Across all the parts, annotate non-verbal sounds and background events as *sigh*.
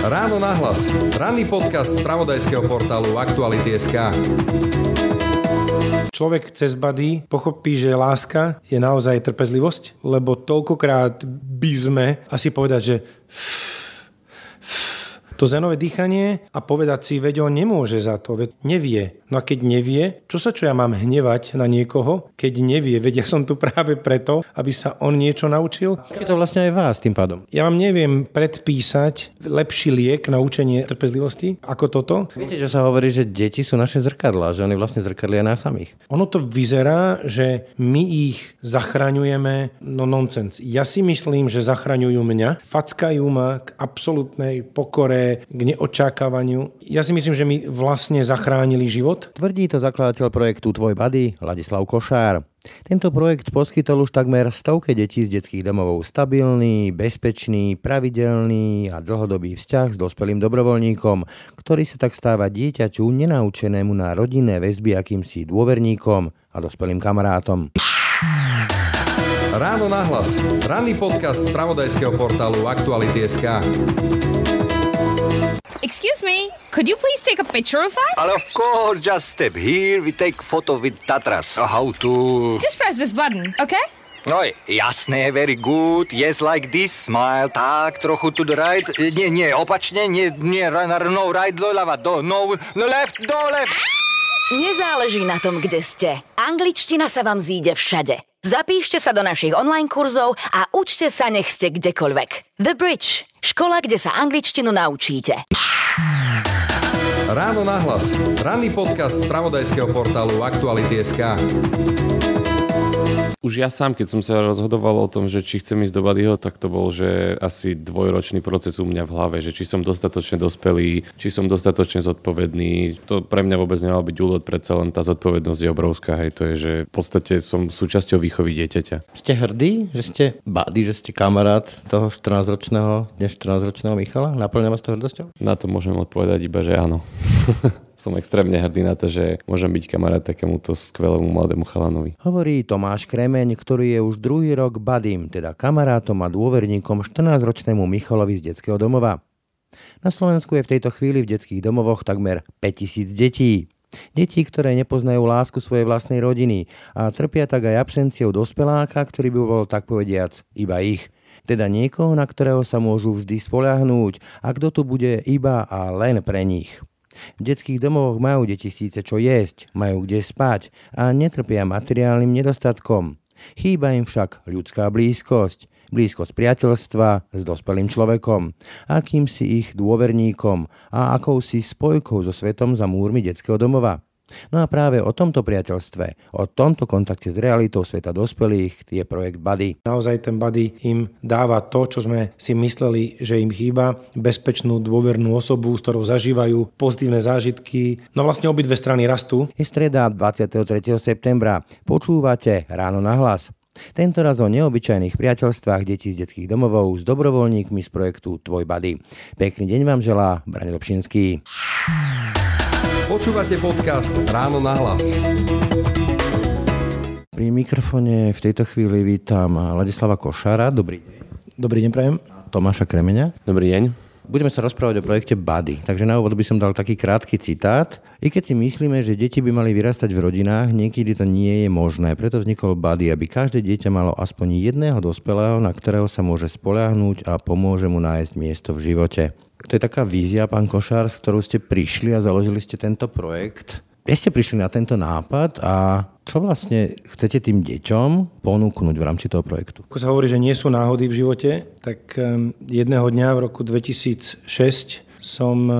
Ráno nahlas. Ranný podcast z pravodajského portálu Aktuality.sk. Človek cez bady pochopí, že láska je naozaj trpezlivosť, lebo toľkokrát by sme asi povedať, že to zenové dýchanie a povedať si, veď on nemôže za to, veď nevie. No a keď nevie, čo sa čo ja mám hnevať na niekoho, keď nevie, veď ja som tu práve preto, aby sa on niečo naučil. Je to vlastne aj vás tým pádom. Ja vám neviem predpísať lepší liek na učenie trpezlivosti ako toto. Viete, že sa hovorí, že deti sú naše zrkadlá, že oni vlastne zrkadlia nás samých. Ono to vyzerá, že my ich zachraňujeme, no nonsens. Ja si myslím, že zachraňujú mňa, fackajú ma k absolútnej pokore, k neočakávaniu. Ja si myslím, že mi vlastne zachránili život. Tvrdí to zakladateľ projektu Tvoj Bady, Ladislav Košár. Tento projekt poskytol už takmer stovke detí z detských domovov stabilný, bezpečný, pravidelný a dlhodobý vzťah s dospelým dobrovoľníkom, ktorý sa tak stáva dieťaťu nenaučenému na rodinné väzby akýmsi dôverníkom a dospelým kamarátom. Ráno nahlas. Ranný podcast z pravodajského portálu Aktuality.sk. Excuse me, could you please take a picture of us? Well, of course, just step here. We take photo with Tatras. How to... Just press this button, okay? Oj, jasné, very good. Yes, like this, smile. Tak, trochu to the right. Nie, nie, opačne, nie, nie, no, right, do ľava, do, no, no, left, do, left. Nezáleží na tom, kde ste. Angličtina sa vám zíde všade. Zapíšte sa do našich online kurzov a učte sa, nech ste kdekoľvek. The Bridge. Škola, kde sa angličtinu naučíte. Ráno nahlas. Ranný podcast z pravodajského portálu Aktuality.sk. Už ja sám, keď som sa rozhodoval o tom, že či chcem ísť do Badyho, tak to bol, že asi dvojročný proces u mňa v hlave, že či som dostatočne dospelý, či som dostatočne zodpovedný. To pre mňa vôbec nemal byť úlod, predsa len tá zodpovednosť je obrovská. Hej, to je, že v podstate som súčasťou výchovy dieťaťa. Ste hrdí, že ste bady, že ste kamarát toho 14-ročného, dnes 14-ročného Michala? Naplňa vás to hrdosťou? Na to môžem odpovedať iba, že áno. *laughs* som extrémne hrdý na to, že môžem byť kamarát takémuto skvelému mladému chalanovi. Hovorí Tomáš Kremeň, ktorý je už druhý rok badím, teda kamarátom a dôverníkom 14-ročnému Michalovi z detského domova. Na Slovensku je v tejto chvíli v detských domovoch takmer 5000 detí. Deti, ktoré nepoznajú lásku svojej vlastnej rodiny a trpia tak aj absenciou dospeláka, ktorý by bol tak povediac iba ich. Teda niekoho, na ktorého sa môžu vždy spoľahnúť a kto tu bude iba a len pre nich. V detských domovoch majú deti síce čo jesť, majú kde spať a netrpia materiálnym nedostatkom. Chýba im však ľudská blízkosť, blízkosť priateľstva s dospelým človekom, akýmsi ich dôverníkom a akousi spojkou so svetom za múrmi detského domova. No a práve o tomto priateľstve, o tomto kontakte s realitou sveta dospelých je projekt Buddy. Naozaj ten Buddy im dáva to, čo sme si mysleli, že im chýba, bezpečnú dôvernú osobu, s ktorou zažívajú pozitívne zážitky. No vlastne obidve strany rastú. Je streda 23. septembra. Počúvate Ráno na hlas. Tento raz o neobyčajných priateľstvách detí z detských domovov s dobrovoľníkmi z projektu Tvoj Buddy. Pekný deň vám želá Brane Dobšinský. Počúvate podcast Ráno na hlas. Pri mikrofone v tejto chvíli vítam Ladislava Košara. Dobrý deň. Dobrý deň, prajem. Tomáša Kremeňa. Dobrý deň. Budeme sa rozprávať o projekte Buddy. Takže na úvod by som dal taký krátky citát. I keď si myslíme, že deti by mali vyrastať v rodinách, niekedy to nie je možné. Preto vznikol Buddy, aby každé dieťa malo aspoň jedného dospelého, na ktorého sa môže spoľahnúť a pomôže mu nájsť miesto v živote. To je taká vízia, pán Košár, s ktorou ste prišli a založili ste tento projekt. Kde ste prišli na tento nápad a čo vlastne chcete tým deťom ponúknuť v rámci toho projektu? Ako sa hovorí, že nie sú náhody v živote, tak ehm, jedného dňa v roku 2006 som e,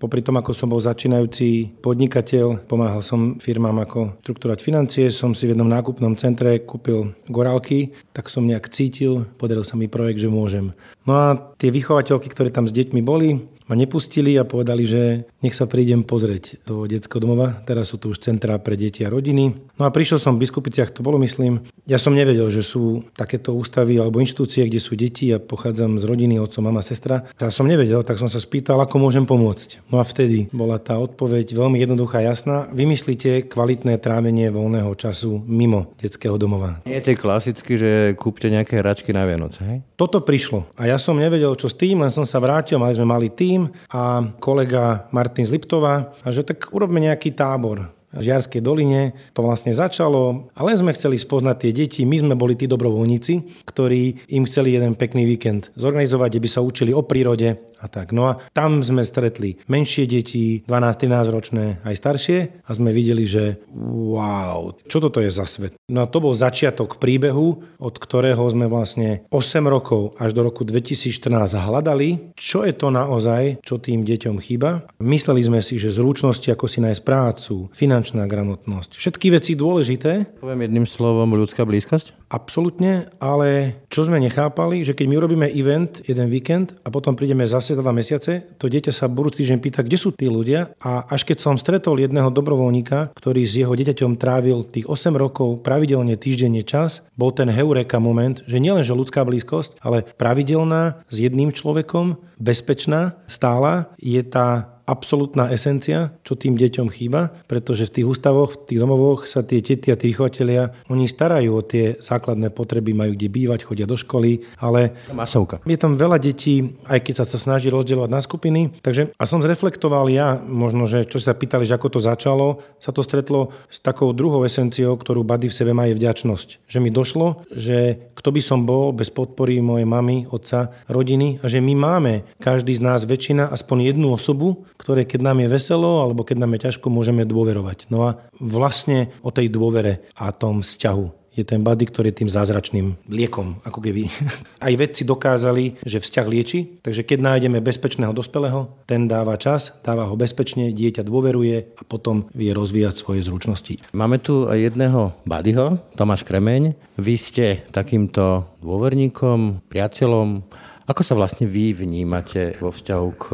popri tom, ako som bol začínajúci podnikateľ, pomáhal som firmám ako štruktúrať financie, som si v jednom nákupnom centre kúpil gorálky, tak som nejak cítil, podaril sa mi projekt, že môžem. No a tie vychovateľky, ktoré tam s deťmi boli, ma nepustili a povedali, že nech sa prídem pozrieť do detského domova. Teraz sú tu už centrá pre deti a rodiny. No a prišiel som v Biskupiciach, to bolo myslím. Ja som nevedel, že sú takéto ústavy alebo inštitúcie, kde sú deti a pochádzam z rodiny, otco, mama, sestra. Ja som nevedel, tak som sa spýtal, ako môžem pomôcť. No a vtedy bola tá odpoveď veľmi jednoduchá, jasná. Vymyslíte kvalitné trávenie voľného času mimo detského domova. Nie je to klasicky, že kúpte nejaké hračky na Vianoce, hej? Toto prišlo a ja som nevedel, čo s tým, len som sa vrátil, mali sme malý tým, Badim a kolega Martin z Liptova že tak urobme nejaký tábor Žiarskej doline. To vlastne začalo a len sme chceli spoznať tie deti. My sme boli tí dobrovoľníci, ktorí im chceli jeden pekný víkend zorganizovať, kde by sa učili o prírode a tak. No a tam sme stretli menšie deti, 12-13 ročné, aj staršie a sme videli, že wow, čo toto je za svet. No a to bol začiatok príbehu, od ktorého sme vlastne 8 rokov až do roku 2014 hľadali, čo je to naozaj, čo tým deťom chýba. Mysleli sme si, že zručnosti, ako si nájsť prácu, finančná gramotnosť, všetky veci dôležité. Poviem jedným slovom ľudská blízkosť? Absolutne, ale čo sme nechápali, že keď my urobíme event jeden víkend a potom prídeme zase za dva mesiace, to dieťa sa budúci týždeň pýta, kde sú tí ľudia a až keď som stretol jedného dobrovoľníka, ktorý s jeho dieťaťom trávil tých 8 rokov pravidelne týždenne čas, bol ten heureka moment, že nielenže ľudská blízkosť, ale pravidelná s jedným človekom, bezpečná, stála, je tá absolútna esencia, čo tým deťom chýba, pretože v tých ústavoch, v tých domovoch sa tie tety a tí vychovateľia, oni starajú o tie základné potreby, majú kde bývať, chodia do školy, ale Masovka. je tam veľa detí, aj keď sa sa snaží rozdielovať na skupiny. Takže a som zreflektoval ja, možno, že čo sa pýtali, že ako to začalo, sa to stretlo s takou druhou esenciou, ktorú Buddy v sebe má je vďačnosť. Že mi došlo, že kto by som bol bez podpory mojej mamy, otca, rodiny a že my máme, každý z nás väčšina, aspoň jednu osobu, ktoré keď nám je veselo alebo keď nám je ťažko, môžeme dôverovať. No a vlastne o tej dôvere a tom vzťahu je ten body, ktorý je tým zázračným liekom, ako keby. *laughs* Aj vedci dokázali, že vzťah lieči, takže keď nájdeme bezpečného dospelého, ten dáva čas, dáva ho bezpečne, dieťa dôveruje a potom vie rozvíjať svoje zručnosti. Máme tu jedného badyho, Tomáš Kremeň. Vy ste takýmto dôverníkom, priateľom, ako sa vlastne vy vnímate vo vzťahu k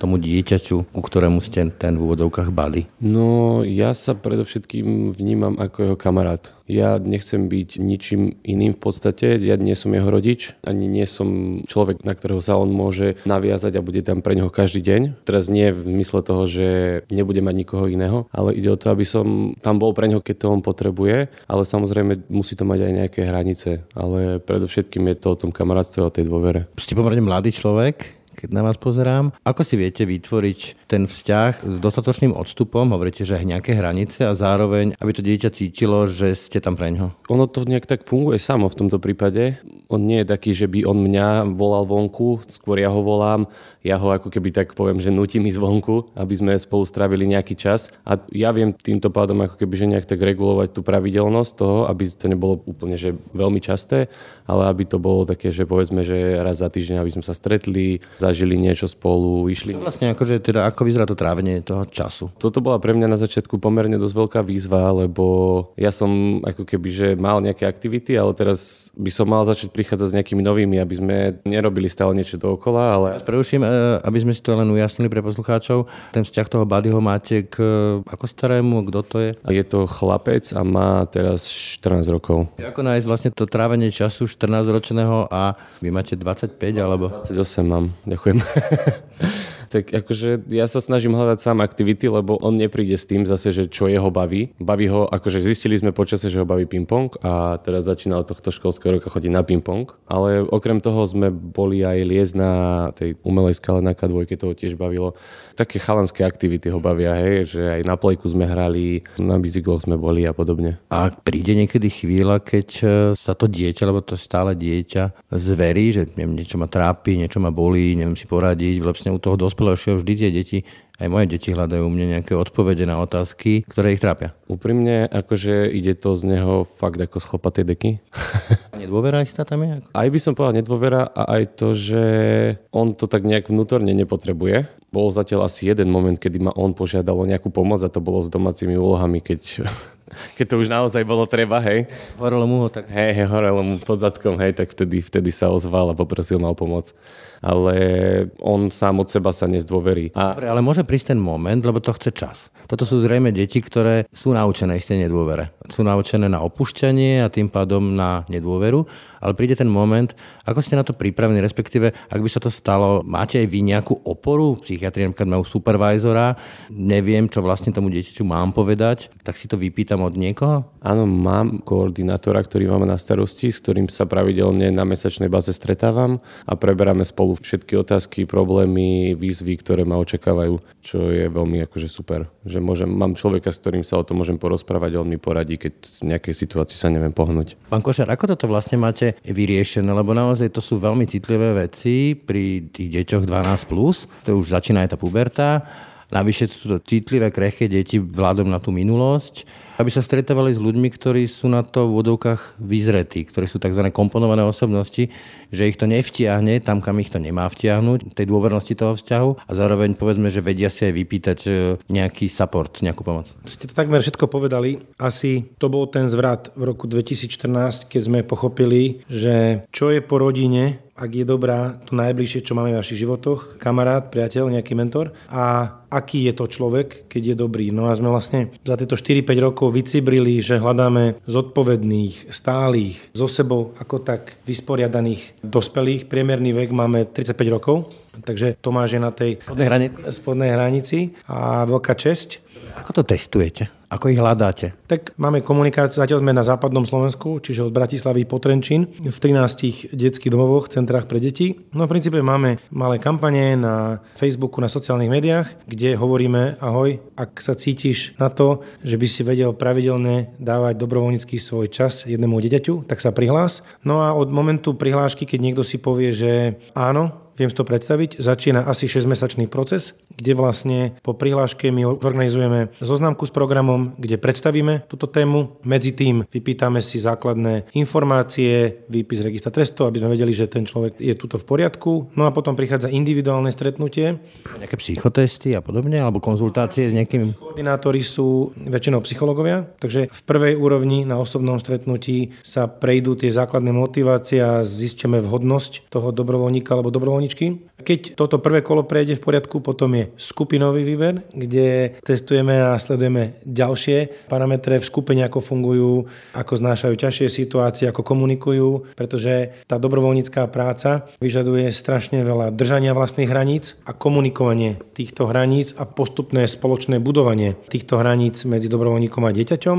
tomu dieťaťu, ku ktorému ste ten v úvodovkách bali? No, ja sa predovšetkým vnímam ako jeho kamarát. Ja nechcem byť ničím iným v podstate. Ja nie som jeho rodič, ani nie som človek, na ktorého sa on môže naviazať a bude tam pre neho každý deň. Teraz nie v zmysle toho, že nebude mať nikoho iného, ale ide o to, aby som tam bol pre neho, keď to on potrebuje, ale samozrejme musí to mať aj nejaké hranice. Ale predovšetkým je to o tom kamarátstve, o tej dôvere. Ste pomerne mladý človek, keď na vás pozerám. Ako si viete vytvoriť ten vzťah s dostatočným odstupom, hovoríte, že nejaké hranice a zároveň, aby to dieťa cítilo, že ste tam pre ňo? Ono to nejak tak funguje samo v tomto prípade. On nie je taký, že by on mňa volal vonku, skôr ja ho volám, ja ho ako keby tak poviem, že nutím ísť vonku, aby sme spolu strávili nejaký čas. A ja viem týmto pádom ako keby že nejak tak regulovať tú pravidelnosť toho, aby to nebolo úplne že veľmi časté, ale aby to bolo také, že povedzme, že raz za týždeň, aby sme sa stretli, zažili niečo spolu, išli. To vlastne akože teda ako vyzerá to trávenie toho času? Toto bola pre mňa na začiatku pomerne dosť veľká výzva, lebo ja som ako keby, že mal nejaké aktivity, ale teraz by som mal začať prichádzať s nejakými novými, aby sme nerobili stále niečo dookola, ale... Preruším, e, aby sme si to len ujasnili pre poslucháčov. Ten vzťah toho Buddyho máte k ako starému, kto to je? Je to chlapec a má teraz 14 rokov. Ako nájsť vlastne to trávenie času 14-ročného a vy máte 25 alebo? 28 mám, ďakujem. *laughs* tak akože ja sa snažím hľadať sám aktivity, lebo on nepríde s tým zase, že čo jeho baví. Baví ho, akože zistili sme počasie, že ho baví ping-pong a teraz začína od tohto školského roka chodiť na ping-pong. Ale okrem toho sme boli aj liezť na tej umelej skale na K2, toho tiež bavilo. Také chalanské aktivity ho bavia, hej, že aj na plejku sme hrali, na bicykloch sme boli a podobne. A príde niekedy chvíľa, keď e, sa to dieťa, lebo to stále dieťa, zverí, že neviem, niečo ma trápi, niečo ma bolí, neviem si poradiť, vlastne u toho dospelejšieho vždy tie deti aj moje deti hľadajú mne nejaké odpovede na otázky, ktoré ich trápia. Úprimne, akože ide to z neho fakt ako z chlpatej deky. *laughs* nedôvera istá tam je? Aj by som povedal nedôvera a aj to, že on to tak nejak vnútorne nepotrebuje. Bol zatiaľ asi jeden moment, kedy ma on požiadal o nejakú pomoc a to bolo s domácimi úlohami, keď keď to už naozaj bolo treba, hej. Horelo mu ho tak. Hej, horelo mu pod zadkom, hej, tak vtedy, vtedy sa ozval a poprosil ma o pomoc. Ale on sám od seba sa nezdôverí. A... Dobre, ale môže prísť ten moment, lebo to chce čas. Toto sú zrejme deti, ktoré sú naučené isté nedôvere. sú naučené na opušťanie a tým pádom na nedôveru, ale príde ten moment, ako ste na to pripravení, respektíve ak by sa to stalo, máte aj vy nejakú oporu? Psychiatri napríklad majú supervisora, neviem, čo vlastne tomu dieťaťu mám povedať, tak si to vypýtam od niekoho? Áno, mám koordinátora, ktorý máme na starosti, s ktorým sa pravidelne na mesačnej báze stretávam a preberáme spolu všetky otázky, problémy, výzvy, ktoré ma očakávajú, čo je veľmi akože super. Že môžem, mám človeka, s ktorým sa o tom môžem porozprávať on mi poradí, keď v nejakej situácii sa neviem pohnúť. Pán Košar, ako toto vlastne máte vyriešené? Lebo naozaj to sú veľmi citlivé veci pri tých deťoch 12+, plus, to už začína aj tá puberta, Navyše sú to citlivé, krehké deti vzhľadom na tú minulosť, aby sa stretávali s ľuďmi, ktorí sú na to v vodovkách vyzretí, ktorí sú tzv. komponované osobnosti, že ich to nevtiahne tam, kam ich to nemá vtiahnuť, tej dôvernosti toho vzťahu a zároveň povedzme, že vedia si aj vypýtať e, nejaký support, nejakú pomoc. Ste to takmer všetko povedali. Asi to bol ten zvrat v roku 2014, keď sme pochopili, že čo je po rodine, ak je dobrá, to najbližšie, čo máme v našich životoch, kamarát, priateľ, nejaký mentor a aký je to človek, keď je dobrý. No a sme vlastne za tieto 4-5 rokov vycibrili, že hľadáme zodpovedných, stálych, so sebou ako tak vysporiadaných dospelých. Priemerný vek máme 35 rokov, takže Tomáš je na tej spodnej hranici, spodnej hranici a veľká česť. Ako to testujete? Ako ich hľadáte? Tak máme komunikáciu, zatiaľ sme na západnom Slovensku, čiže od Bratislavy po Trenčín, v 13 detských domovoch, centrách pre deti. No v princípe máme malé kampane na Facebooku, na sociálnych médiách, kde hovoríme, ahoj, ak sa cítiš na to, že by si vedel pravidelne dávať dobrovoľnícky svoj čas jednému dieťaťu, tak sa prihlás. No a od momentu prihlášky, keď niekto si povie, že áno, Viem to predstaviť. Začína asi 6-mesačný proces, kde vlastne po prihláške my organizujeme zoznámku s programom, kde predstavíme túto tému. Medzi tým vypýtame si základné informácie, výpis registra trestov, aby sme vedeli, že ten človek je tuto v poriadku. No a potom prichádza individuálne stretnutie. Nejaké psychotesty a podobne, alebo konzultácie s nejakým... Koordinátori sú väčšinou psychológovia, takže v prvej úrovni na osobnom stretnutí sa prejdú tie základné motivácie a zistíme vhodnosť toho dobrovoľníka alebo dobrovoľníka dobrovoľničky. Keď toto prvé kolo prejde v poriadku, potom je skupinový výber, kde testujeme a sledujeme ďalšie parametre v skupine, ako fungujú, ako znášajú ťažšie situácie, ako komunikujú, pretože tá dobrovoľnícká práca vyžaduje strašne veľa držania vlastných hraníc a komunikovanie týchto hraníc a postupné spoločné budovanie týchto hraníc medzi dobrovoľníkom a dieťaťom.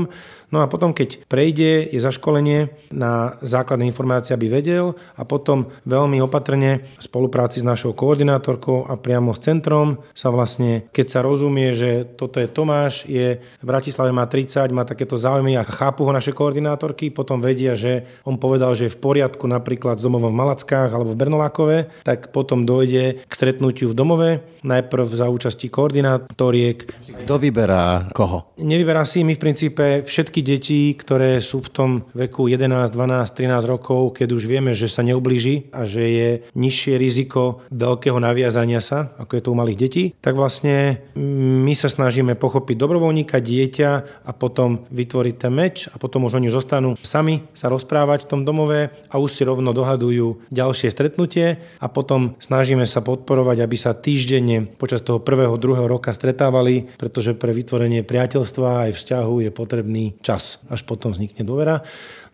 No a potom, keď prejde, je zaškolenie na základné informácie, aby vedel a potom veľmi opatrne v spolupráci s našou koordinátorkou a priamo s centrom sa vlastne, keď sa rozumie, že toto je Tomáš, je v Bratislave má 30, má takéto záujmy a chápu ho naše koordinátorky, potom vedia, že on povedal, že je v poriadku napríklad s domovom v Malackách alebo v Bernolákove, tak potom dojde k stretnutiu v domove, najprv za účasti koordinátoriek. Kto vyberá koho? Nevyberá si my v princípe všetky detí, ktoré sú v tom veku 11, 12, 13 rokov, keď už vieme, že sa neublíži a že je nižšie riziko veľkého naviazania sa, ako je to u malých detí, tak vlastne my sa snažíme pochopiť dobrovoľníka, dieťa a potom vytvoriť ten meč a potom už oni zostanú sami sa rozprávať v tom domove a už si rovno dohadujú ďalšie stretnutie a potom snažíme sa podporovať, aby sa týždenne počas toho prvého, druhého roka stretávali, pretože pre vytvorenie priateľstva aj vzťahu je potrebný čas až potom vznikne dôvera.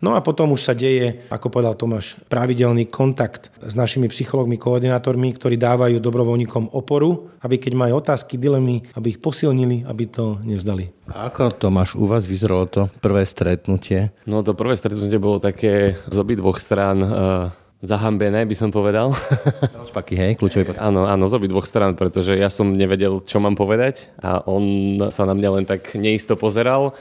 No a potom už sa deje, ako povedal Tomáš, pravidelný kontakt s našimi psychológmi, koordinátormi, ktorí dávajú dobrovoľníkom oporu, aby keď majú otázky, dilemy, aby ich posilnili, aby to nevzdali. A ako Tomáš, u vás vyzeralo to prvé stretnutie? No to prvé stretnutie bolo také z obi dvoch strán uh zahambené, by som povedal. *laughs* Rozpaky, hej, kľúčový pod... Áno, áno, z obi dvoch strán, pretože ja som nevedel, čo mám povedať a on sa na mňa len tak neisto pozeral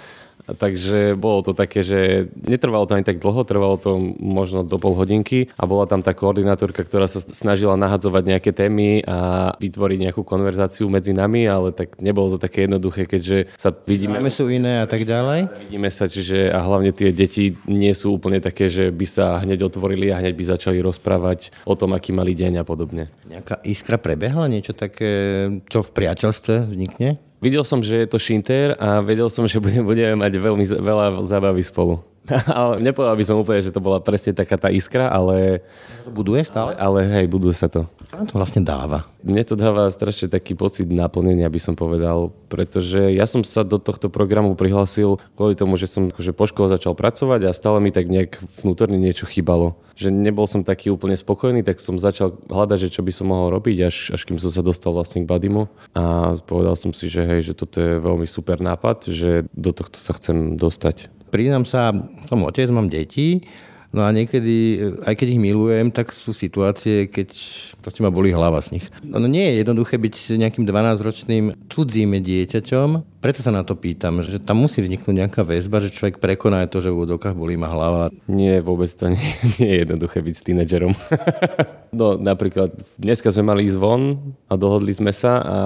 Takže bolo to také, že netrvalo to ani tak dlho, trvalo to možno do pol hodinky a bola tam tá koordinátorka, ktorá sa snažila nahadzovať nejaké témy a vytvoriť nejakú konverzáciu medzi nami, ale tak nebolo to také jednoduché, keďže sa vidíme... Máme sú iné a tak ďalej? Vidíme sa, čiže a hlavne tie deti nie sú úplne také, že by sa hneď otvorili a hneď by začali rozprávať o tom, aký mali deň a podobne. Nejaká iskra prebehla? Niečo také, čo v priateľstve vznikne? Videl som, že je to Šinter a vedel som, že budeme, mať veľmi veľa zábavy spolu. *laughs* ale nepovedal by som úplne, že to bola presne taká tá iskra, ale, To buduje stále? ale hej, budú sa to. Čo vám to vlastne dáva? Mne to dáva strašne taký pocit naplnenia, by som povedal, pretože ja som sa do tohto programu prihlásil kvôli tomu, že som akože po škole začal pracovať a stále mi tak nejak vnútorne niečo chýbalo. Že nebol som taký úplne spokojný, tak som začal hľadať, že čo by som mohol robiť, až, až kým som sa dostal vlastne k Badimu. A povedal som si, že hej, že toto je veľmi super nápad, že do tohto sa chcem dostať. Priznám sa, som otec, mám deti, no a niekedy, aj keď ich milujem, tak sú situácie, keď proste ma boli hlava z nich. No nie je jednoduché byť nejakým 12-ročným cudzím dieťaťom, preto sa na to pýtam, že tam musí vzniknúť nejaká väzba, že človek prekoná to, že v úvodokách bolí ma hlava. Nie, vôbec to nie, *laughs* nie je jednoduché byť s tínedžerom. *laughs* no napríklad dneska sme mali ísť von a dohodli sme sa a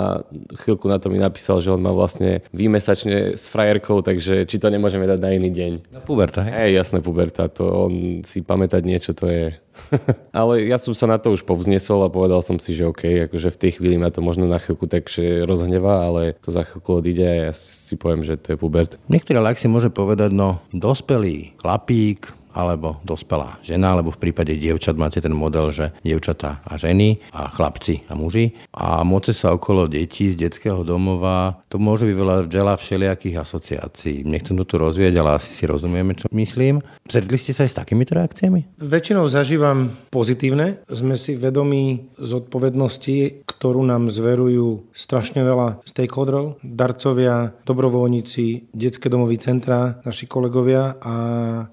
chvíľku na to mi napísal, že on má vlastne výmesačne s frajerkou, takže či to nemôžeme dať na iný deň. No puberta, hej? Hej, jasné, puberta, to on si pamätať niečo, to je... *laughs* Ale ja som sa na to už povznesol a povedal som si, že OK, akože v tej chvíli ma to možno na chvíľku takže rozhnevá, ale to za chvíľku odíde a ja si poviem, že to je pubert. Niektorý lak si môže povedať, no dospelý chlapík, alebo dospelá žena, alebo v prípade dievčat máte ten model, že dievčatá a ženy a chlapci a muži. A moce sa okolo detí z detského domova, to môže vyvolať veľa všelijakých asociácií. Nechcem to tu rozvieť, ale asi si rozumieme, čo myslím. Stretli ste sa aj s takýmito reakciami? Väčšinou zažívam pozitívne. Sme si vedomí zodpovednosti, ktorú nám zverujú strašne veľa stakeholderov, darcovia, dobrovoľníci, detské domovy centra, naši kolegovia a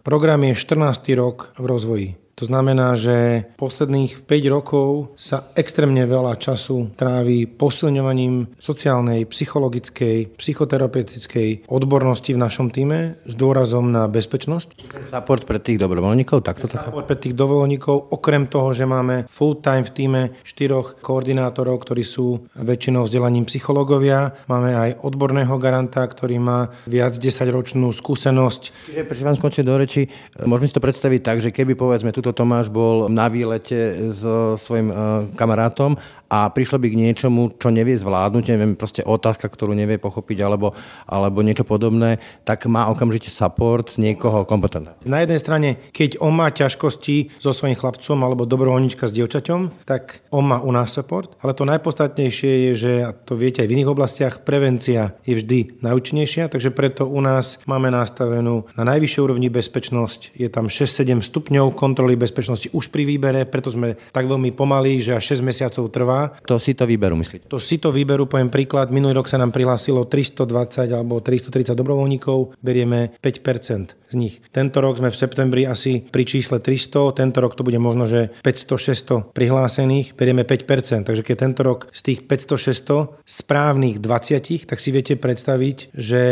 program je 14. rok v rozvoji. To znamená, že posledných 5 rokov sa extrémne veľa času trávi posilňovaním sociálnej, psychologickej, psychoterapeutickej odbornosti v našom týme s dôrazom na bezpečnosť. Support pre tých dobrovoľníkov, takto to Support pre tých dobrovoľníkov, okrem toho, že máme full-time v týme štyroch koordinátorov, ktorí sú väčšinou vzdelaním psychológovia. Máme aj odborného garanta, ktorý má viac 10-ročnú skúsenosť Čiže prečo vám skočiť do reči, môžeme si to predstaviť tak, že keby povedzme tuto Tomáš bol na výlete so svojím uh, kamarátom a prišlo by k niečomu, čo nevie zvládnuť, neviem, proste otázka, ktorú nevie pochopiť alebo, alebo niečo podobné, tak má okamžite support niekoho kompetentného. Na jednej strane, keď on má ťažkosti so svojím chlapcom alebo dobrovoľnička s dievčaťom, tak on má u nás support. Ale to najpodstatnejšie je, že, a to viete aj v iných oblastiach, prevencia je vždy najúčinnejšia, takže preto u nás máme nastavenú na najvyššej úrovni bezpečnosť. Je tam 6-7 stupňov kontroly bezpečnosti už pri výbere, preto sme tak veľmi pomalí, že až 6 mesiacov trvá. To si to výberu, myslíte? To si to výberu, poviem príklad, minulý rok sa nám prihlásilo 320 alebo 330 dobrovoľníkov, berieme 5% z nich. Tento rok sme v septembri asi pri čísle 300, tento rok to bude možno, že 500-600 prihlásených, berieme 5%, takže keď tento rok z tých 500-600 správnych 20, tak si viete predstaviť, že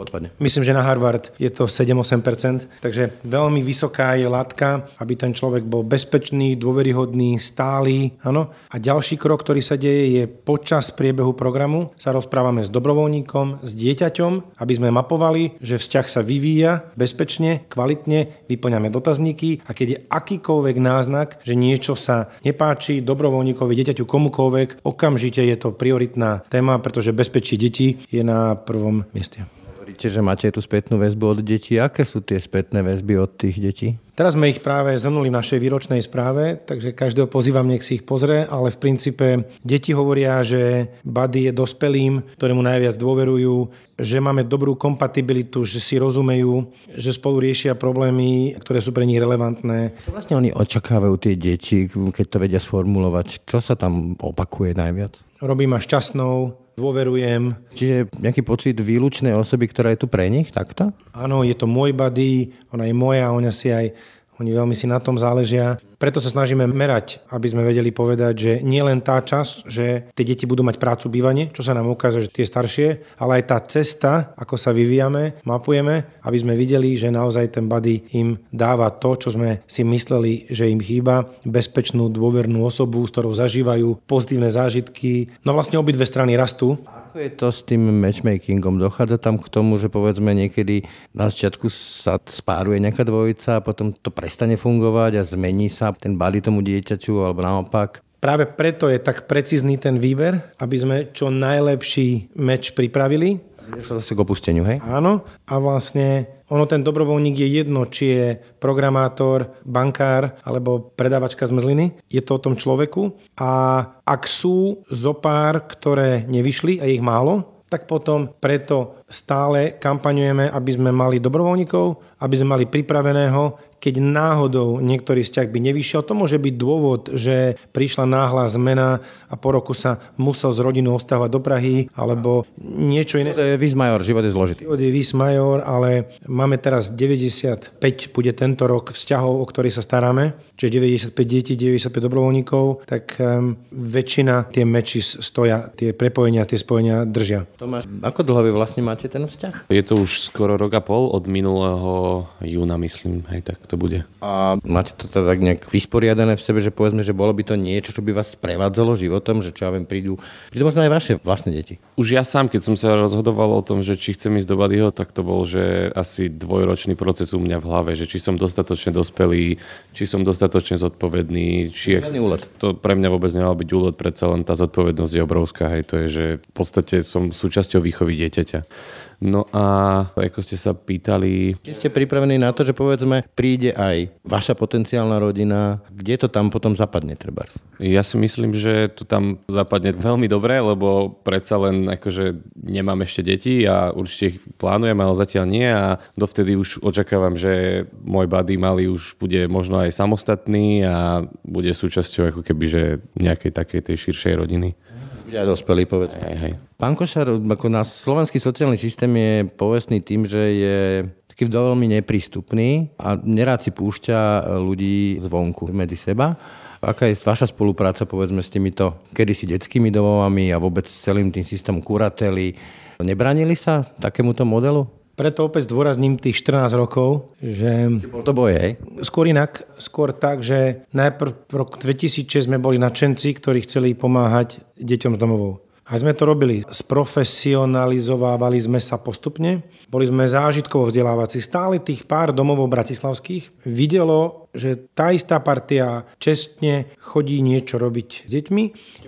Odpadne. myslím, že na Harvard je to 7-8%, takže veľmi vysoká je látka, aby ten človek bol bezpečný, dôveryhodný, stály. Áno? A ďalší krok, ktorý sa deje, je počas priebehu programu sa rozprávame s dobrovoľníkom, s dieťaťom, aby sme mapovali, že vzťah sa vyvíja bezpečne, kvalitne, vyplňame dotazníky a keď je akýkoľvek náznak, že niečo sa nepáči dobrovoľníkovi, dieťaťu, komukoľvek, okamžite je to prioritná téma, pretože bezpečie detí je na prvom mieste. Hovoríte, že máte tú spätnú väzbu od detí. Aké sú tie spätné väzby od tých detí? Teraz sme ich práve zhrnuli v našej výročnej správe, takže každého pozývam, nech si ich pozrie, ale v princípe deti hovoria, že Buddy je dospelým, ktorému najviac dôverujú, že máme dobrú kompatibilitu, že si rozumejú, že spolu riešia problémy, ktoré sú pre nich relevantné. Čo vlastne oni očakávajú tie deti, keď to vedia sformulovať? Čo sa tam opakuje najviac? Robí ma šťastnou, dôverujem. Čiže nejaký pocit výlučnej osoby, ktorá je tu pre nich, takto? Áno, je to môj buddy, ona je moja, ona si aj oni veľmi si na tom záležia. Preto sa snažíme merať, aby sme vedeli povedať, že nie len tá čas, že tie deti budú mať prácu bývanie, čo sa nám ukáže, že tie staršie, ale aj tá cesta, ako sa vyvíjame, mapujeme, aby sme videli, že naozaj ten buddy im dáva to, čo sme si mysleli, že im chýba, bezpečnú, dôvernú osobu, s ktorou zažívajú pozitívne zážitky. No vlastne obidve strany rastú. Ako je to s tým matchmakingom? Dochádza tam k tomu, že povedzme niekedy na začiatku sa spáruje nejaká dvojica a potom to prestane fungovať a zmení sa ten body tomu dieťaťu alebo naopak? Práve preto je tak precízny ten výber, aby sme čo najlepší meč pripravili Išlo zase k opusteniu, hej? Áno, a vlastne ono ten dobrovoľník je jedno, či je programátor, bankár alebo predávačka zmrzliny. Je to o tom človeku. A ak sú zopár, ktoré nevyšli, a ich málo, tak potom preto stále kampaňujeme, aby sme mali dobrovoľníkov, aby sme mali pripraveného, keď náhodou niektorý vzťah by nevyšiel. To môže byť dôvod, že prišla náhla zmena a po roku sa musel z rodinu ostávať do Prahy, alebo niečo iné. To je Vismajor, život je zložitý. Život je Vismajor, ale máme teraz 95, bude tento rok vzťahov, o ktorých sa staráme, čiže 95 detí, 95 dobrovoľníkov, tak um, väčšina tie meči stoja, tie prepojenia, tie spojenia držia. Tomáš, ako dlho vy vlastne máte ten vzťah? Je to už skoro rok a pol od minulého júna, myslím, hej, tak to bude. A máte to teda tak nejak vysporiadané v sebe, že povedzme, že bolo by to niečo, čo by vás prevádzalo životom, že čo ja viem, prídu, prídu možno aj vaše vlastné deti. Už ja sám, keď som sa rozhodoval o tom, že či chcem ísť do Badyho, tak to bol, že asi dvojročný proces u mňa v hlave, že či som dostatočne dospelý, či som dostatočne zodpovedný, či je... úlet. To pre mňa vôbec nemal byť úlet, predsa len tá zodpovednosť je obrovská, hej, to je, že v podstate som súčasťou výchovy dieťaťa. No a ako ste sa pýtali... Keď ste pripravení na to, že povedzme príde aj vaša potenciálna rodina, kde to tam potom zapadne trebárs? Ja si myslím, že to tam zapadne veľmi dobre, lebo predsa len akože nemám ešte deti a určite ich plánujem, ale zatiaľ nie a dovtedy už očakávam, že môj buddy malý už bude možno aj samostatný a bude súčasťou ako keby že nejakej takej tej širšej rodiny. Ja dospelý, povedz. Hej, hej. Pán Košar, ako náš slovenský sociálny systém je povestný tým, že je taký veľmi neprístupný a nerád si púšťa ľudí zvonku medzi seba. Aká je vaša spolupráca, povedzme, s týmito kedysi detskými domovami a vôbec s celým tým systémom kurately? Nebranili sa takémuto modelu? Preto opäť zdôrazním tých 14 rokov, že... Bol to hej? Skôr inak, skôr tak, že najprv v roku 2006 sme boli nadšenci, ktorí chceli pomáhať deťom z domovou. A sme to robili. Sprofesionalizovávali sme sa postupne. Boli sme zážitkovo vzdelávací. Stále tých pár domovov bratislavských videlo, že tá istá partia čestne chodí niečo robiť s deťmi.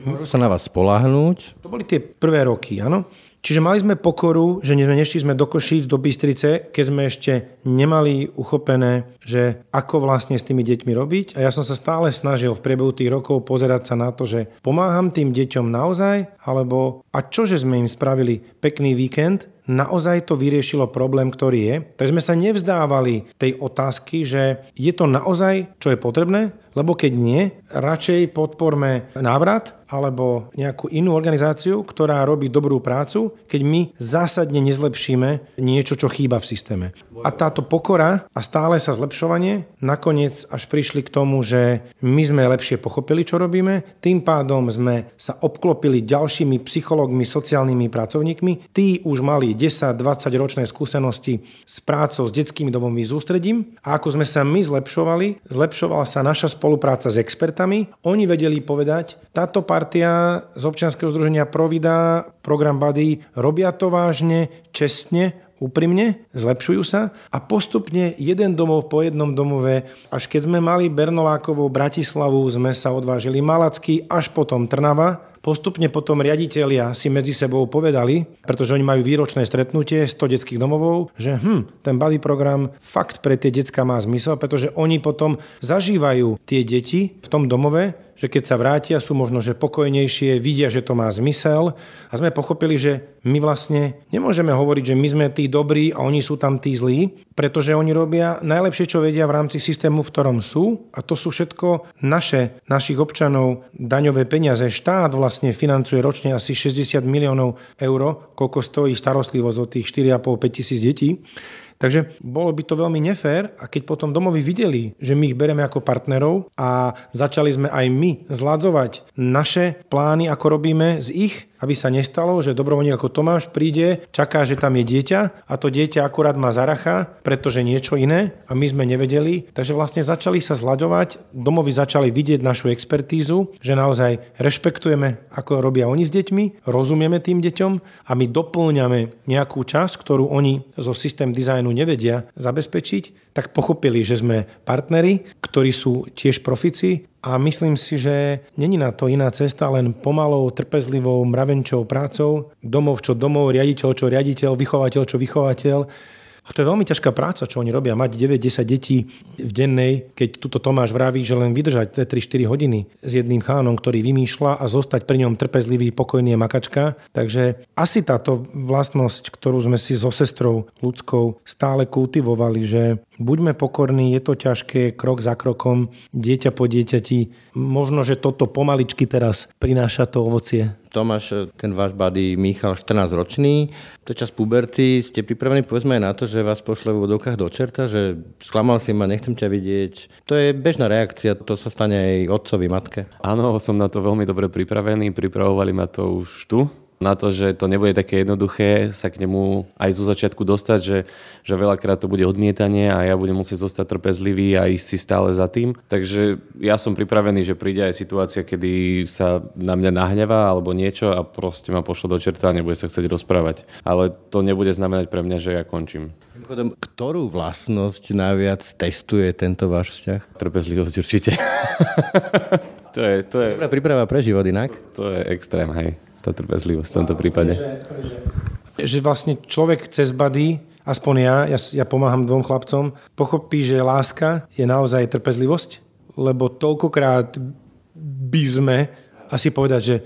Môžu sa na vás spolahnúť? To boli tie prvé roky, áno. Čiže mali sme pokoru, že nešli sme do Košíc, do Bystrice, keď sme ešte nemali uchopené, že ako vlastne s tými deťmi robiť. A ja som sa stále snažil v priebehu tých rokov pozerať sa na to, že pomáham tým deťom naozaj, alebo a čože sme im spravili pekný víkend, naozaj to vyriešilo problém, ktorý je. Tak sme sa nevzdávali tej otázky, že je to naozaj, čo je potrebné, lebo keď nie, radšej podporme návrat alebo nejakú inú organizáciu, ktorá robí dobrú prácu, keď my zásadne nezlepšíme niečo, čo chýba v systéme. A táto pokora a stále sa zlepšovanie nakoniec až prišli k tomu, že my sme lepšie pochopili, čo robíme, tým pádom sme sa obklopili ďalšími psychológmi, sociálnymi pracovníkmi. Tí už mali 10-20 ročné skúsenosti s prácou s detskými domovmi s ústredím a ako sme sa my zlepšovali, zlepšovala sa naša spolupráca s expertami. Oni vedeli povedať, táto partia z občianskeho združenia Provida, program Buddy, robia to vážne, čestne, úprimne, zlepšujú sa a postupne jeden domov po jednom domove, až keď sme mali Bernolákovú Bratislavu, sme sa odvážili Malacky, až potom Trnava, Postupne potom riaditeľia si medzi sebou povedali, pretože oni majú výročné stretnutie 100 detských domovov, že hm, ten Bali program fakt pre tie decka má zmysel, pretože oni potom zažívajú tie deti v tom domove, že keď sa vrátia, sú možno že pokojnejšie, vidia, že to má zmysel a sme pochopili, že my vlastne nemôžeme hovoriť, že my sme tí dobrí a oni sú tam tí zlí, pretože oni robia najlepšie, čo vedia v rámci systému, v ktorom sú a to sú všetko naše, našich občanov, daňové peniaze. Štát vlastne financuje ročne asi 60 miliónov eur, koľko stojí starostlivosť od tých 4,5-5 tisíc detí. Takže bolo by to veľmi nefér a keď potom domovi videli, že my ich bereme ako partnerov a začali sme aj my zladzovať naše plány, ako robíme z ich, aby sa nestalo, že dobrovoľník ako Tomáš príde, čaká, že tam je dieťa a to dieťa akurát má zaracha, pretože niečo iné a my sme nevedeli. Takže vlastne začali sa zľaďovať, domovy začali vidieť našu expertízu, že naozaj rešpektujeme, ako robia oni s deťmi, rozumieme tým deťom a my doplňame nejakú časť, ktorú oni zo systém dizajnu nevedia zabezpečiť, tak pochopili, že sme partneri, ktorí sú tiež profici a myslím si, že není na to iná cesta, len pomalou, trpezlivou, mravenčou prácou, domov čo domov, riaditeľ čo riaditeľ, vychovateľ čo vychovateľ, a to je veľmi ťažká práca, čo oni robia. Mať 9-10 detí v dennej, keď tuto Tomáš vraví, že len vydržať 2-3-4 hodiny s jedným chánom, ktorý vymýšľa a zostať pri ňom trpezlivý, pokojný a makačka. Takže asi táto vlastnosť, ktorú sme si so sestrou ľudskou stále kultivovali, že Buďme pokorní, je to ťažké, krok za krokom, dieťa po dieťati. Možno, že toto pomaličky teraz prináša to ovocie. Tomáš, ten váš buddy Michal, 14 ročný, to je čas puberty, ste pripravení povedzme aj na to, že vás pošle v vodovkách do čerta, že sklamal si ma, nechcem ťa vidieť. To je bežná reakcia, to sa stane aj otcovi, matke. Áno, som na to veľmi dobre pripravený, pripravovali ma to už tu, na to, že to nebude také jednoduché sa k nemu aj zo začiatku dostať, že, že veľakrát to bude odmietanie a ja budem musieť zostať trpezlivý a ísť si stále za tým. Takže ja som pripravený, že príde aj situácia, kedy sa na mňa nahnevá alebo niečo a proste ma pošlo do čerta a nebude sa chcieť rozprávať. Ale to nebude znamenať pre mňa, že ja končím. Ktorú vlastnosť najviac testuje tento váš vzťah? Trpezlivosť určite. *laughs* to je, to je... Dobrá príprava pre život inak? To je extrém, hej tá trpezlivosť v tomto prípade. Že, že vlastne človek cez bady, aspoň ja, ja, ja pomáham dvom chlapcom, pochopí, že láska je naozaj trpezlivosť, lebo toľkokrát by sme asi povedať, že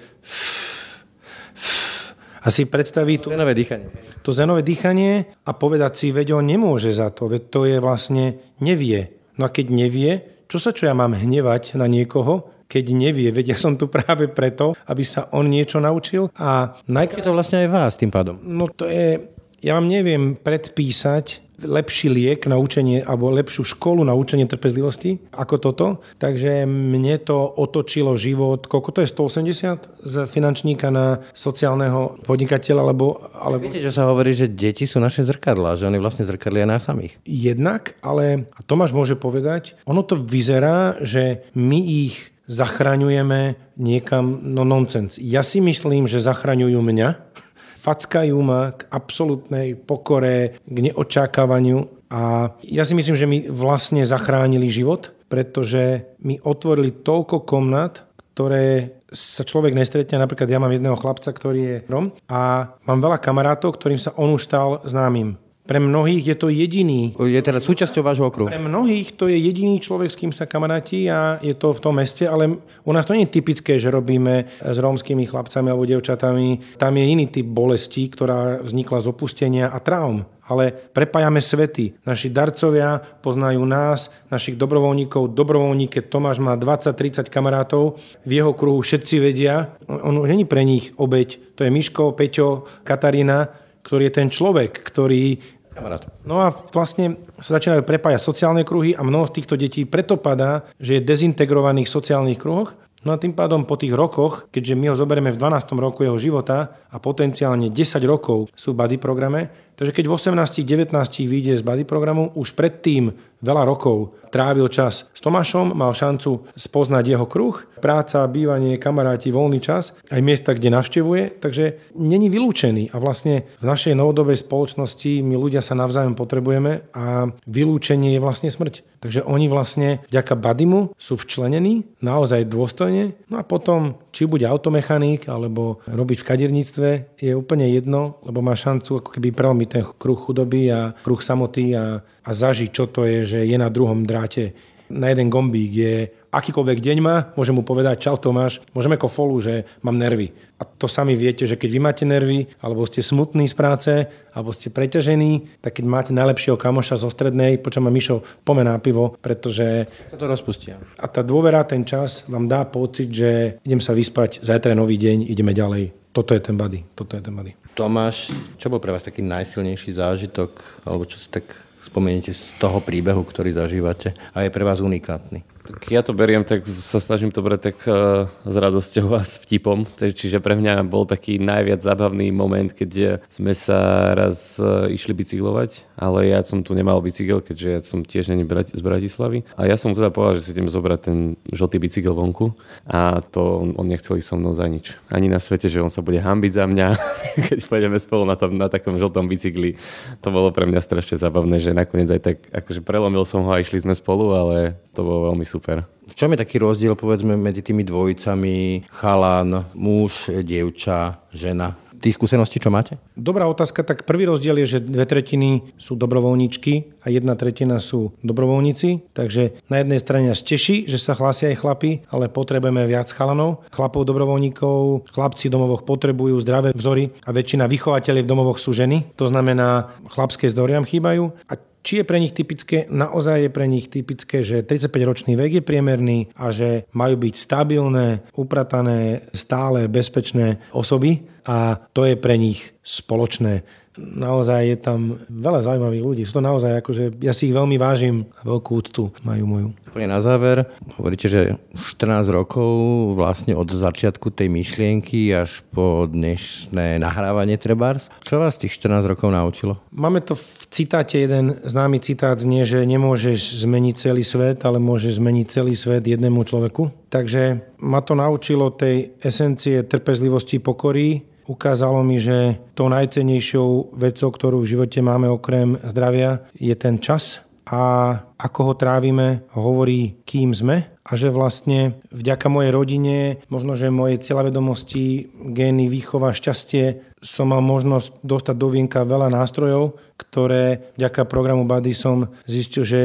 a si predstaví to zenové dýchanie. To zenové dýchanie a povedať si, veď on nemôže za to, veď to je vlastne nevie. No a keď nevie, čo sa čo ja mám hnevať na niekoho, keď nevie. *laughs* Veď ja som tu práve preto, aby sa on niečo naučil. A najkrát... Je to vlastne aj vás tým pádom. No to je... Ja vám neviem predpísať lepší liek na učenie alebo lepšiu školu na učenie trpezlivosti ako toto. Takže mne to otočilo život, koľko to je, 180 z finančníka na sociálneho podnikateľa, alebo... alebo... Viete, že sa hovorí, že deti sú naše zrkadlá, že oni vlastne zrkadlia nás samých. Jednak, ale a Tomáš môže povedať, ono to vyzerá, že my ich zachraňujeme niekam, no nonsens. Ja si myslím, že zachraňujú mňa, *laughs* fackajú ma k absolútnej pokore, k neočakávaniu a ja si myslím, že mi vlastne zachránili život, pretože mi otvorili toľko komnat, ktoré sa človek nestretne. Napríklad ja mám jedného chlapca, ktorý je Rom a mám veľa kamarátov, ktorým sa on už stal známym. Pre mnohých je to jediný. Je teda súčasťou vášho okruhu. Pre mnohých to je jediný človek, s kým sa kamaráti a je to v tom meste, ale u nás to nie je typické, že robíme s rómskymi chlapcami alebo devčatami. Tam je iný typ bolesti, ktorá vznikla z opustenia a traum ale prepájame svety. Naši darcovia poznajú nás, našich dobrovoľníkov. Dobrovoľník, keď Tomáš má 20-30 kamarátov, v jeho kruhu všetci vedia, on už není pre nich obeď. To je Miško, Peťo, Katarína, ktorý je ten človek, ktorý Kamarát. No a vlastne sa začínajú prepájať sociálne kruhy a mnoho z týchto detí preto padá, že je dezintegrovaných v sociálnych kruhoch. No a tým pádom po tých rokoch, keďže my ho zoberieme v 12. roku jeho života a potenciálne 10 rokov sú v body programe, takže keď v 18-19 vyjde z body programu, už predtým veľa rokov trávil čas s Tomášom, mal šancu spoznať jeho kruh, práca, bývanie, kamaráti, voľný čas, aj miesta, kde navštevuje, takže není vylúčený a vlastne v našej novodobej spoločnosti my ľudia sa navzájom potrebujeme a vylúčenie je vlastne smrť. Takže oni vlastne vďaka Badimu sú včlenení naozaj dôstojne. No a potom, či bude automechanik alebo robiť v kadirníctve, je úplne jedno, lebo má šancu ako keby ten kruh chudoby a kruh samoty a, a zažiť, čo to je, že je na druhom dráte na jeden gombík je akýkoľvek deň má, môžem mu povedať, čau Tomáš, môžeme ako folu, že mám nervy. A to sami viete, že keď vy máte nervy, alebo ste smutní z práce, alebo ste preťažení, tak keď máte najlepšieho kamoša zo strednej, počom ma Mišo, pomená pivo, pretože... Sa to rozpustia. A tá dôvera, ten čas vám dá pocit, že idem sa vyspať, zajtra je nový deň, ideme ďalej. Toto je ten body. Toto je ten body. Tomáš, čo bol pre vás taký najsilnejší zážitok, alebo čo si tak spomeniete z toho príbehu, ktorý zažívate a je pre vás unikátny? Tak ja to beriem, tak sa snažím to brať tak uh, s radosťou a s vtipom. Čiže pre mňa bol taký najviac zábavný moment, keď sme sa raz uh, išli bicyklovať, ale ja som tu nemal bicykel, keďže ja som tiež není z Bratislavy. A ja som teda povedal, že si idem zobrať ten žltý bicykel vonku a to on, on nechcel ísť so mnou za nič. Ani na svete, že on sa bude hambiť za mňa, *laughs* keď pôjdeme spolu na, tom, na takom žltom bicykli. To bolo pre mňa strašne zábavné, že nakoniec aj tak, akože prelomil som ho a išli sme spolu, ale to bolo veľmi super super. V čom je taký rozdiel, povedzme, medzi tými dvojicami, chalan, muž, dievča, žena? Tí skúsenosti, čo máte? Dobrá otázka. Tak prvý rozdiel je, že dve tretiny sú dobrovoľníčky a jedna tretina sú dobrovoľníci. Takže na jednej strane nás teší, že sa hlásia aj chlapi, ale potrebujeme viac chalanov. Chlapov dobrovoľníkov, chlapci v domovoch potrebujú zdravé vzory a väčšina vychovateľov v domovoch sú ženy. To znamená, chlapské zdroje nám chýbajú. A či je pre nich typické? Naozaj je pre nich typické, že 35-ročný vek je priemerný a že majú byť stabilné, upratané, stále bezpečné osoby a to je pre nich spoločné naozaj je tam veľa zaujímavých ľudí. Sú to naozaj, akože ja si ich veľmi vážim a veľkú úctu majú moju. Úplne na záver, hovoríte, že 14 rokov vlastne od začiatku tej myšlienky až po dnešné nahrávanie Trebars. Čo vás tých 14 rokov naučilo? Máme to v citáte, jeden známy citát znie, že nemôžeš zmeniť celý svet, ale môžeš zmeniť celý svet jednému človeku. Takže ma to naučilo tej esencie trpezlivosti, pokory, ukázalo mi, že tou najcenejšou vecou, ktorú v živote máme okrem zdravia, je ten čas a ako ho trávime, hovorí, kým sme a že vlastne vďaka mojej rodine, možno, že mojej cieľavedomosti, gény, výchova, šťastie, som mal možnosť dostať do vienka veľa nástrojov, ktoré vďaka programu Buddy som zistil, že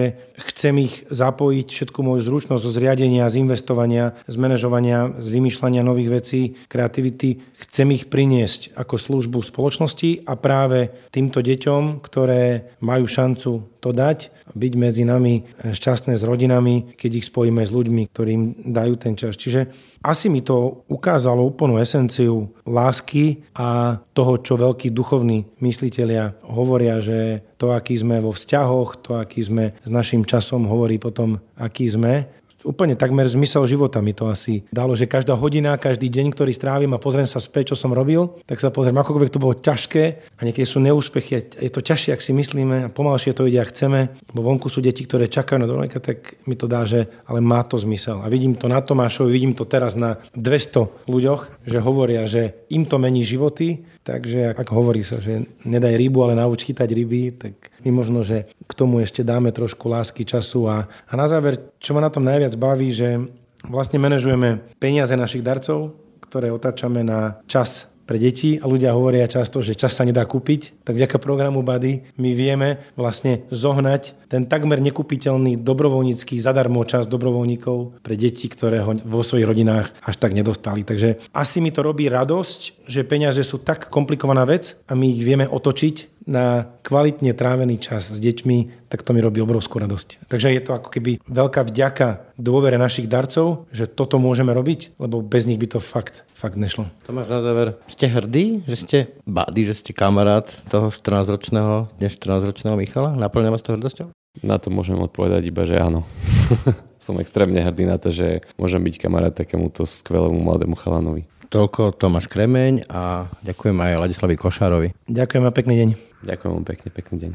chcem ich zapojiť, všetku moju zručnosť zo zriadenia, z investovania, z manažovania, z vymýšľania nových vecí, kreativity, chcem ich priniesť ako službu spoločnosti a práve týmto deťom, ktoré majú šancu to dať, byť medzi nami šťastné s rodinami, keď ich spojíme s ľuďmi, ktorým dajú ten čas. Čiže asi mi to ukázalo úplnú esenciu lásky a toho, čo veľkí duchovní mysliteľia hovoria, že to, aký sme vo vzťahoch, to, aký sme s našim časom, hovorí potom, aký sme úplne takmer zmysel života mi to asi dalo, že každá hodina, každý deň, ktorý strávim a pozriem sa späť, čo som robil, tak sa pozriem, akokoľvek to bolo ťažké a niekedy sú neúspechy, je to ťažšie, ak si myslíme a pomalšie to ide, ak chceme, bo vonku sú deti, ktoré čakajú na dovolenka, tak mi to dá, že ale má to zmysel. A vidím to na Tomášovi, vidím to teraz na 200 ľuďoch, že hovoria, že im to mení životy, Takže ak hovorí sa, že nedaj rybu, ale nauč chytať ryby, tak my možno, že k tomu ešte dáme trošku lásky, času. A, a na záver, čo ma na tom najviac baví, že vlastne manažujeme peniaze našich darcov, ktoré otáčame na čas pre deti a ľudia hovoria často, že čas sa nedá kúpiť, tak vďaka programu Buddy my vieme vlastne zohnať ten takmer nekúpiteľný dobrovoľnícky zadarmo čas dobrovoľníkov pre deti, ktoré ho vo svojich rodinách až tak nedostali. Takže asi mi to robí radosť, že peniaze sú tak komplikovaná vec a my ich vieme otočiť na kvalitne trávený čas s deťmi, tak to mi robí obrovskú radosť. Takže je to ako keby veľká vďaka dôvere našich darcov, že toto môžeme robiť, lebo bez nich by to fakt, fakt nešlo. Tomáš, na záver, ste hrdí, že ste bady, že ste kamarát toho 14-ročného, dnes 14-ročného Michala? Naplňa vás to hrdosťou? Na to môžem odpovedať iba, že áno. *laughs* Som extrémne hrdý na to, že môžem byť kamarát takémuto skvelému mladému chalanovi. Toľko Tomáš Kremeň a ďakujem aj Ladislavi Košárovi. Ďakujem a pekný deň. Ďakujem vám pekne, pekný deň.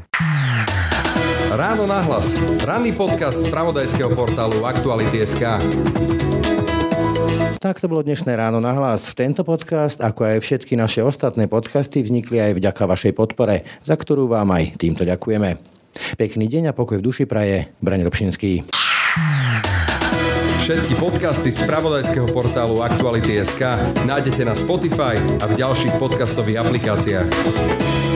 Ráno nahlas. Ranný podcast z pravodajského portálu Aktuality.sk. Tak to bolo dnešné ráno na hlas. Tento podcast, ako aj všetky naše ostatné podcasty, vznikli aj vďaka vašej podpore, za ktorú vám aj týmto ďakujeme. Pekný deň a pokoj v duši praje. Braň Robšinský. Všetky podcasty z pravodajského portálu Aktuality.sk nájdete na Spotify a v ďalších podcastových aplikáciách.